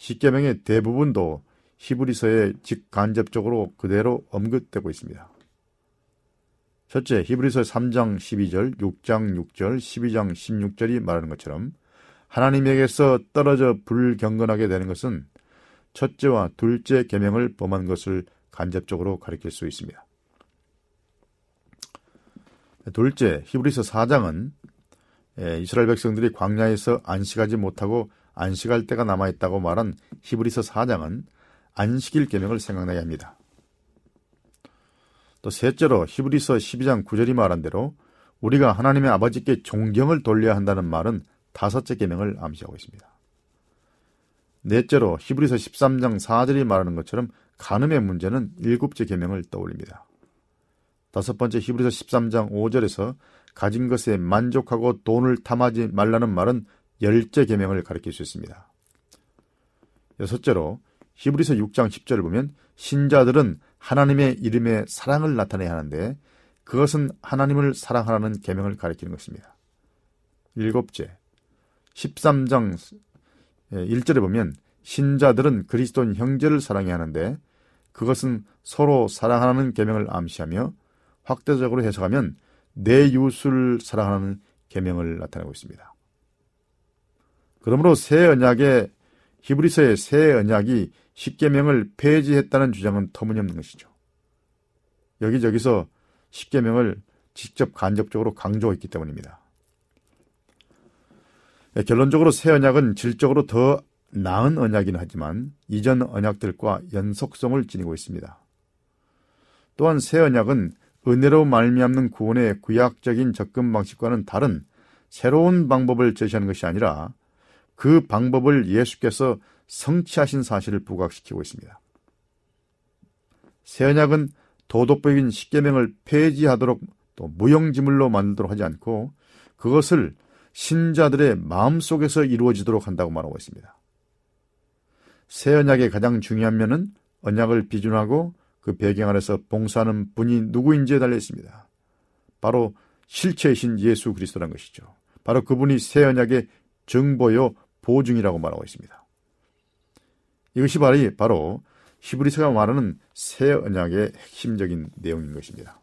S3: 십계명의 대부분도 히브리서에 직간접적으로 그대로 언급되고 있습니다. 첫째, 히브리서 3장 12절, 6장 6절, 12장 16절이 말하는 것처럼 하나님에게서 떨어져 불경건하게 되는 것은 첫째와 둘째 계명을 범한 것을 간접적으로 가리킬 수 있습니다. 둘째, 히브리서 4장은 이스라엘 백성들이 광야에서 안식하지 못하고 안식할 때가 남아있다고 말한 히브리서 4장은 안식일 계명을 생각나게 합니다. 또 셋째로 히브리서 12장 9절이 말한 대로 우리가 하나님의 아버지께 존경을 돌려야 한다는 말은 다섯째 계명을 암시하고 있습니다. 넷째로 히브리서 13장 4절이 말하는 것처럼 간음의 문제는 일곱째 계명을 떠올립니다. 다섯 번째 히브리서 13장 5절에서 가진 것에 만족하고 돈을 탐하지 말라는 말은 열째 계명을 가리킬 수 있습니다. 여섯째로 히브리서 6장 10절을 보면 신자들은 하나님의 이름에 사랑을 나타내야 하는데 그것은 하나님을 사랑하라는 계명을 가리키는 것입니다. 일곱째 13장 1절에 보면 신자들은 그리스도인 형제를 사랑해야 하는데 그것은 서로 사랑하는 계명을 암시하며 확대적으로 해석하면 내 이웃을 사랑하는 계명을 나타내고 있습니다. 그러므로 새 언약의 히브리서의 새 언약이 십계명을 폐지했다는 주장은 터무니없는 것이죠. 여기저기서 십계명을 직접 간접적으로 강조했기 때문입니다. 네, 결론적으로 새 언약은 질적으로 더 나은 언약이긴 하지만 이전 언약들과 연속성을 지니고 있습니다. 또한 새 언약은 은혜로 말미암는 구원의 구약적인 접근 방식과는 다른 새로운 방법을 제시하는 것이 아니라 그 방법을 예수께서 성취하신 사실을 부각시키고 있습니다. 새 언약은 도덕적인 십계명을 폐지하도록 또 무용지물로 만들도록 하지 않고 그것을 신자들의 마음속에서 이루어지도록 한다고 말하고 있습니다. 새 언약의 가장 중요한 면은 언약을 비준하고 그 배경 아래서 봉사하는 분이 누구인지에 달려 있습니다. 바로 실체이신 예수 그리스도란 것이죠. 바로 그분이 새 언약의 정보요 보증이라고 말하고 있습니다. 이것이 바로, 바로 히브리서가 말하는 새 언약의 핵심적인 내용인 것입니다.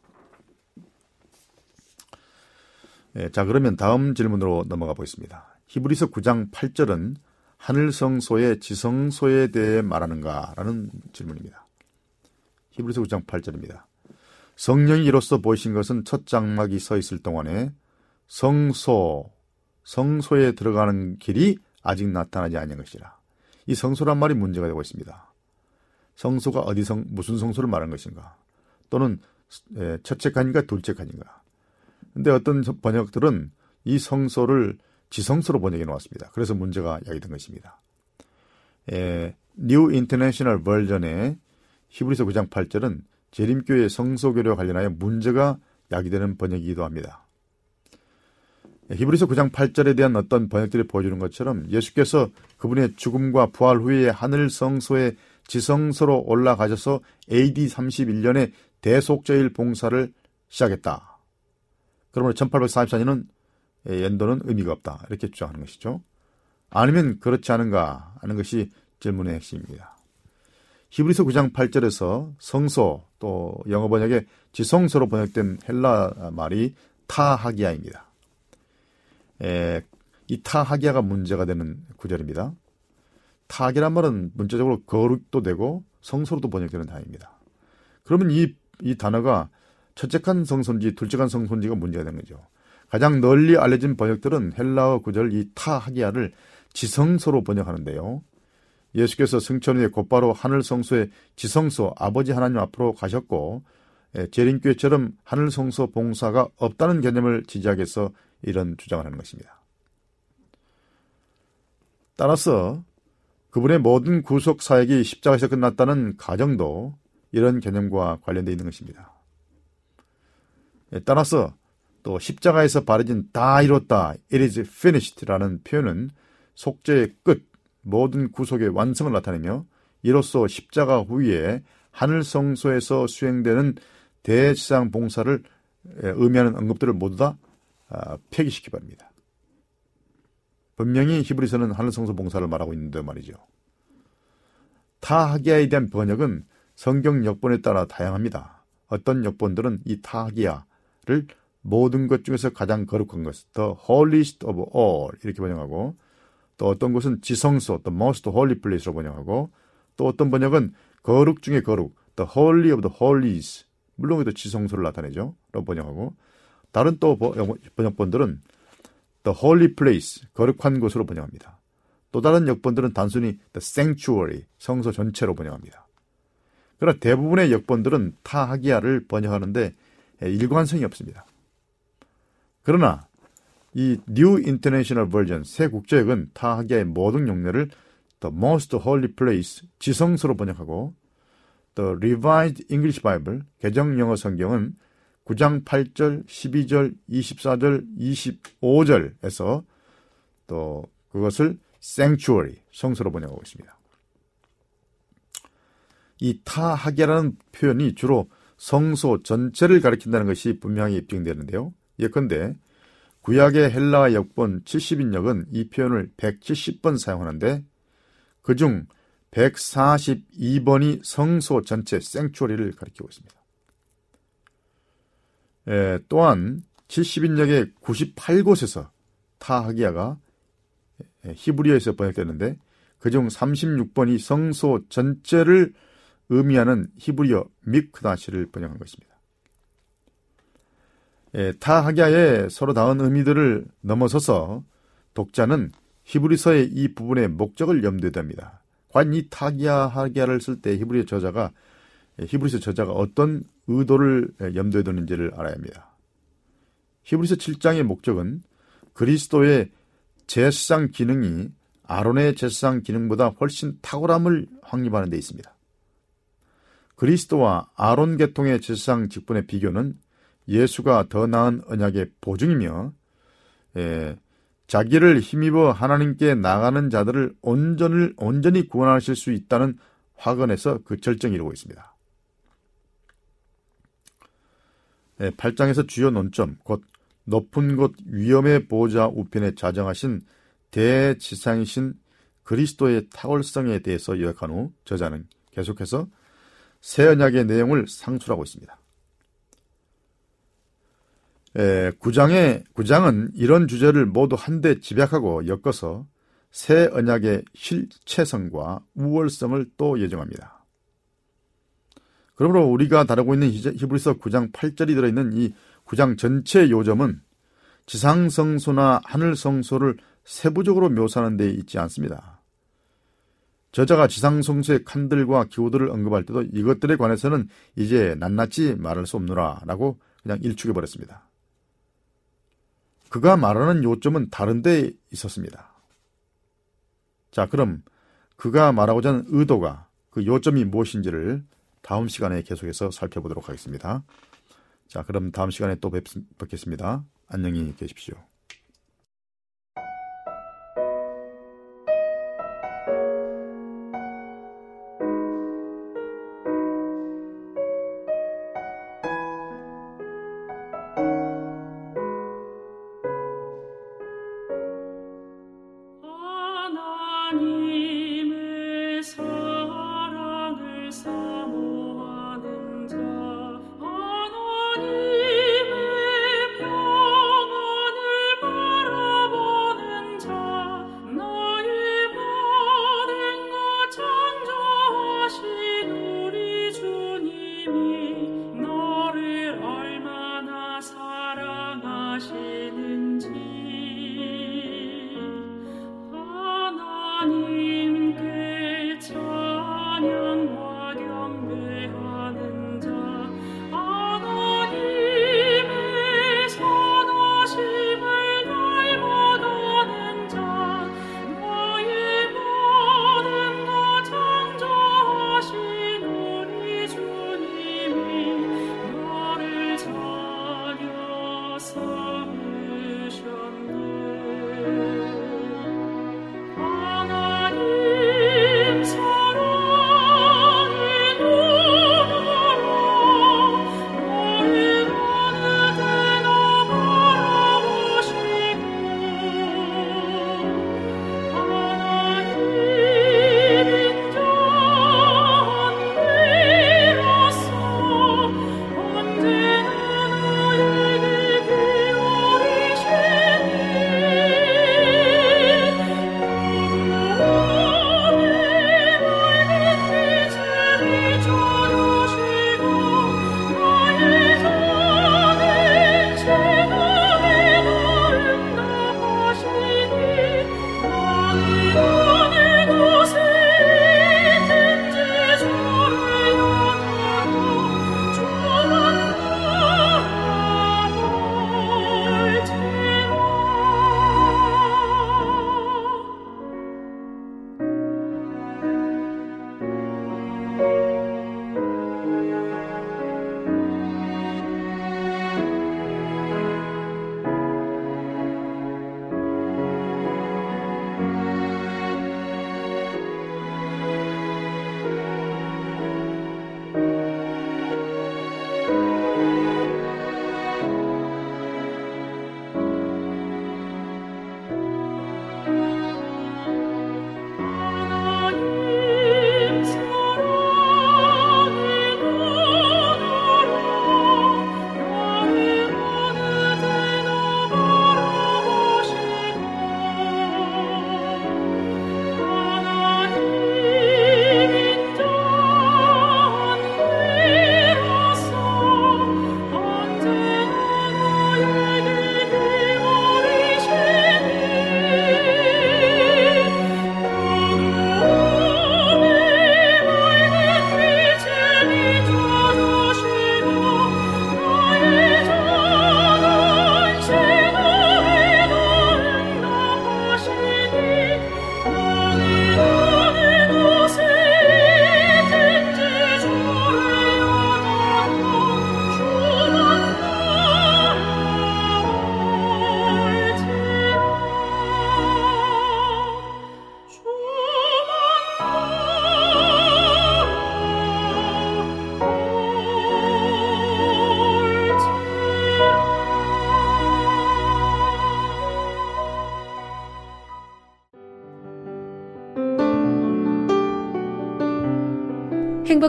S3: 네, 자 그러면 다음 질문으로 넘어가 보겠습니다. 히브리서 9장 8절은 하늘 성소의 지성소에 대해 말하는가라는 질문입니다. 히브리서 9장 8절입니다. 성령이 이로써 보이신 것은 첫 장막이 서 있을 동안에 성소, 성소에 들어가는 길이 아직 나타나지 않은 것이라. 이 성소란 말이 문제가 되고 있습니다. 성소가 어디 성, 무슨 성소를 말하는 것인가? 또는 첫째 칸인가 둘째 칸인가? 근데 어떤 번역들은 이 성소를 지성소로 번역해 놓았습니다. 그래서 문제가 야기된 것입니다. 에, New International Version의 히브리서 9장 8절은 재림교의 성소교류와 관련하여 문제가 야기되는 번역이기도 합니다. 히브리서 9장 8절에 대한 어떤 번역들이 보여주는 것처럼 예수께서 그분의 죽음과 부활 후에 하늘 성소의 지성소로 올라가셔서 AD 31년에 대속죄일 봉사를 시작했다. 그러므로 1844년은 연도는 의미가 없다. 이렇게 주장하는 것이죠. 아니면 그렇지 않은가 하는 것이 질문의 핵심입니다. 히브리서 9장 8절에서 성소 또 영어 번역에 지성소로 번역된 헬라 말이 타하기야입니다. 에, 이 타하기야가 문제가 되는 구절입니다. 타하기란 말은 문자적으로 거룩도 되고 성소로도 번역되는 단어입니다. 그러면 이, 이 단어가 첫째 칸 성소인지 둘째 칸 성소인지가 문제가 되는 거죠. 가장 널리 알려진 번역들은 헬라어 구절 이 타하기야를 지성소로 번역하는데요. 예수께서 승천 후에 곧바로 하늘 성소의 지성소 아버지 하나님 앞으로 가셨고 예, 재림교회처럼 하늘 성소 봉사가 없다는 개념을 위해서 이런 주장을 하는 것입니다. 따라서 그분의 모든 구속 사역이 십자가에서 끝났다는 가정도 이런 개념과 관련되어 있는 것입니다. 예, 따라서 또 십자가에서 바르진 다 이뤘다, it is finished라는 표현은 속죄의 끝, 모든 구속의 완성을 나타내며 이로써 십자가 후에 하늘 성소에서 수행되는 대지상 봉사를 의미하는 언급들을 모두 다 아, 폐기시키 바랍니다. 분명히 히브리서는 하늘 성소 봉사를 말하고 있는데 말이죠. 타하기야에 대한 번역은 성경 역본에 따라 다양합니다. 어떤 역본들은 이 타하기야를 모든 것 중에서 가장 거룩한 것, the holiest of all 이렇게 번역하고 또 어떤 곳은 지성소, the most holy place로 번역하고 또 어떤 번역은 거룩 중의 거룩, the holy of the holies 물론 또 지성소를 나타내죠. 로 번역하고 다른 또 번역본들은 The Holy Place, 거룩한 곳으로 번역합니다. 또 다른 역본들은 단순히 The Sanctuary, 성소 전체로 번역합니다. 그러나 대부분의 역본들은 타하기야를 번역하는데 일관성이 없습니다. 그러나 이 New International Version, 새 국제역은 타하기야의 모든 용례를 The Most Holy Place, 지성소로 번역하고 The Revised English Bible, 개정 영어 성경은 9장 8절, 12절, 24절, 25절에서 또 그것을 sanctuary, 성소로 번역하고 있습니다. 이 타하게라는 표현이 주로 성소 전체를 가리킨다는 것이 분명히 입증되는데요. 예컨대 구약의 헬라어 역본 70인역은 이 표현을 170번 사용하는데 그중 142번이 성소 전체 생추어리를 가리키고 있습니다. 에, 또한 70인역의 98곳에서 타하기야가 히브리어에서 번역되는데 그중 36번이 성소 전체를 의미하는 히브리어 미크다시를 번역한 것입니다. 예, 타하기야의 서로 다른 의미들을 넘어서서 독자는 히브리서의 이 부분의 목적을 염두에 둡니다. 과연 이 타기야 하기야를 쓸 때 히브리어 저자가 히브리서 저자가 어떤 의도를 염두에 두는지를 알아야 합니다. 히브리서 7장의 목적은 그리스도의 제사상 기능이 아론의 제사상 기능보다 훨씬 탁월함을 확립하는 데 있습니다. 그리스도와 아론 계통의 제사상 직분의 비교는 예수가 더 나은 언약의 보증이며 예, 자기를 힘입어 하나님께 나가는 자들을 온전을 온전히 구원하실 수 있다는 확언에서 그 절정이 이루고 있습니다. 8장에서 예, 주요 논점, 곧 높은 곳 위험의 보호자 우편에 자정하신 대지상이신 그리스도의 탁월성에 대해서 요약한 후 저자는 계속해서 새 언약의 내용을 상술하고 있습니다. 에, 9장의 9장은 이런 주제를 모두 한데 집약하고 엮어서 새 언약의 실체성과 우월성을 또 예정합니다. 그러므로 우리가 다루고 있는 히브리서 9장 8절이 들어있는 이 9장 전체 요점은 지상성소나 하늘성소를 세부적으로 묘사하는 데 있지 않습니다. 저자가 지상성소의 칸들과 기호들을 언급할 때도 이것들에 관해서는 이제 낱낱이 말할 수 없노라 라고 그냥 일축해 버렸습니다. 그가 말하는 요점은 다른 데 있었습니다. 자, 그럼 그가 말하고자 하는 의도가 그 요점이 무엇인지를 다음 시간에 계속해서 살펴보도록 하겠습니다. 자, 그럼 다음 시간에 또 뵙, 뵙겠습니다. 안녕히 계십시오.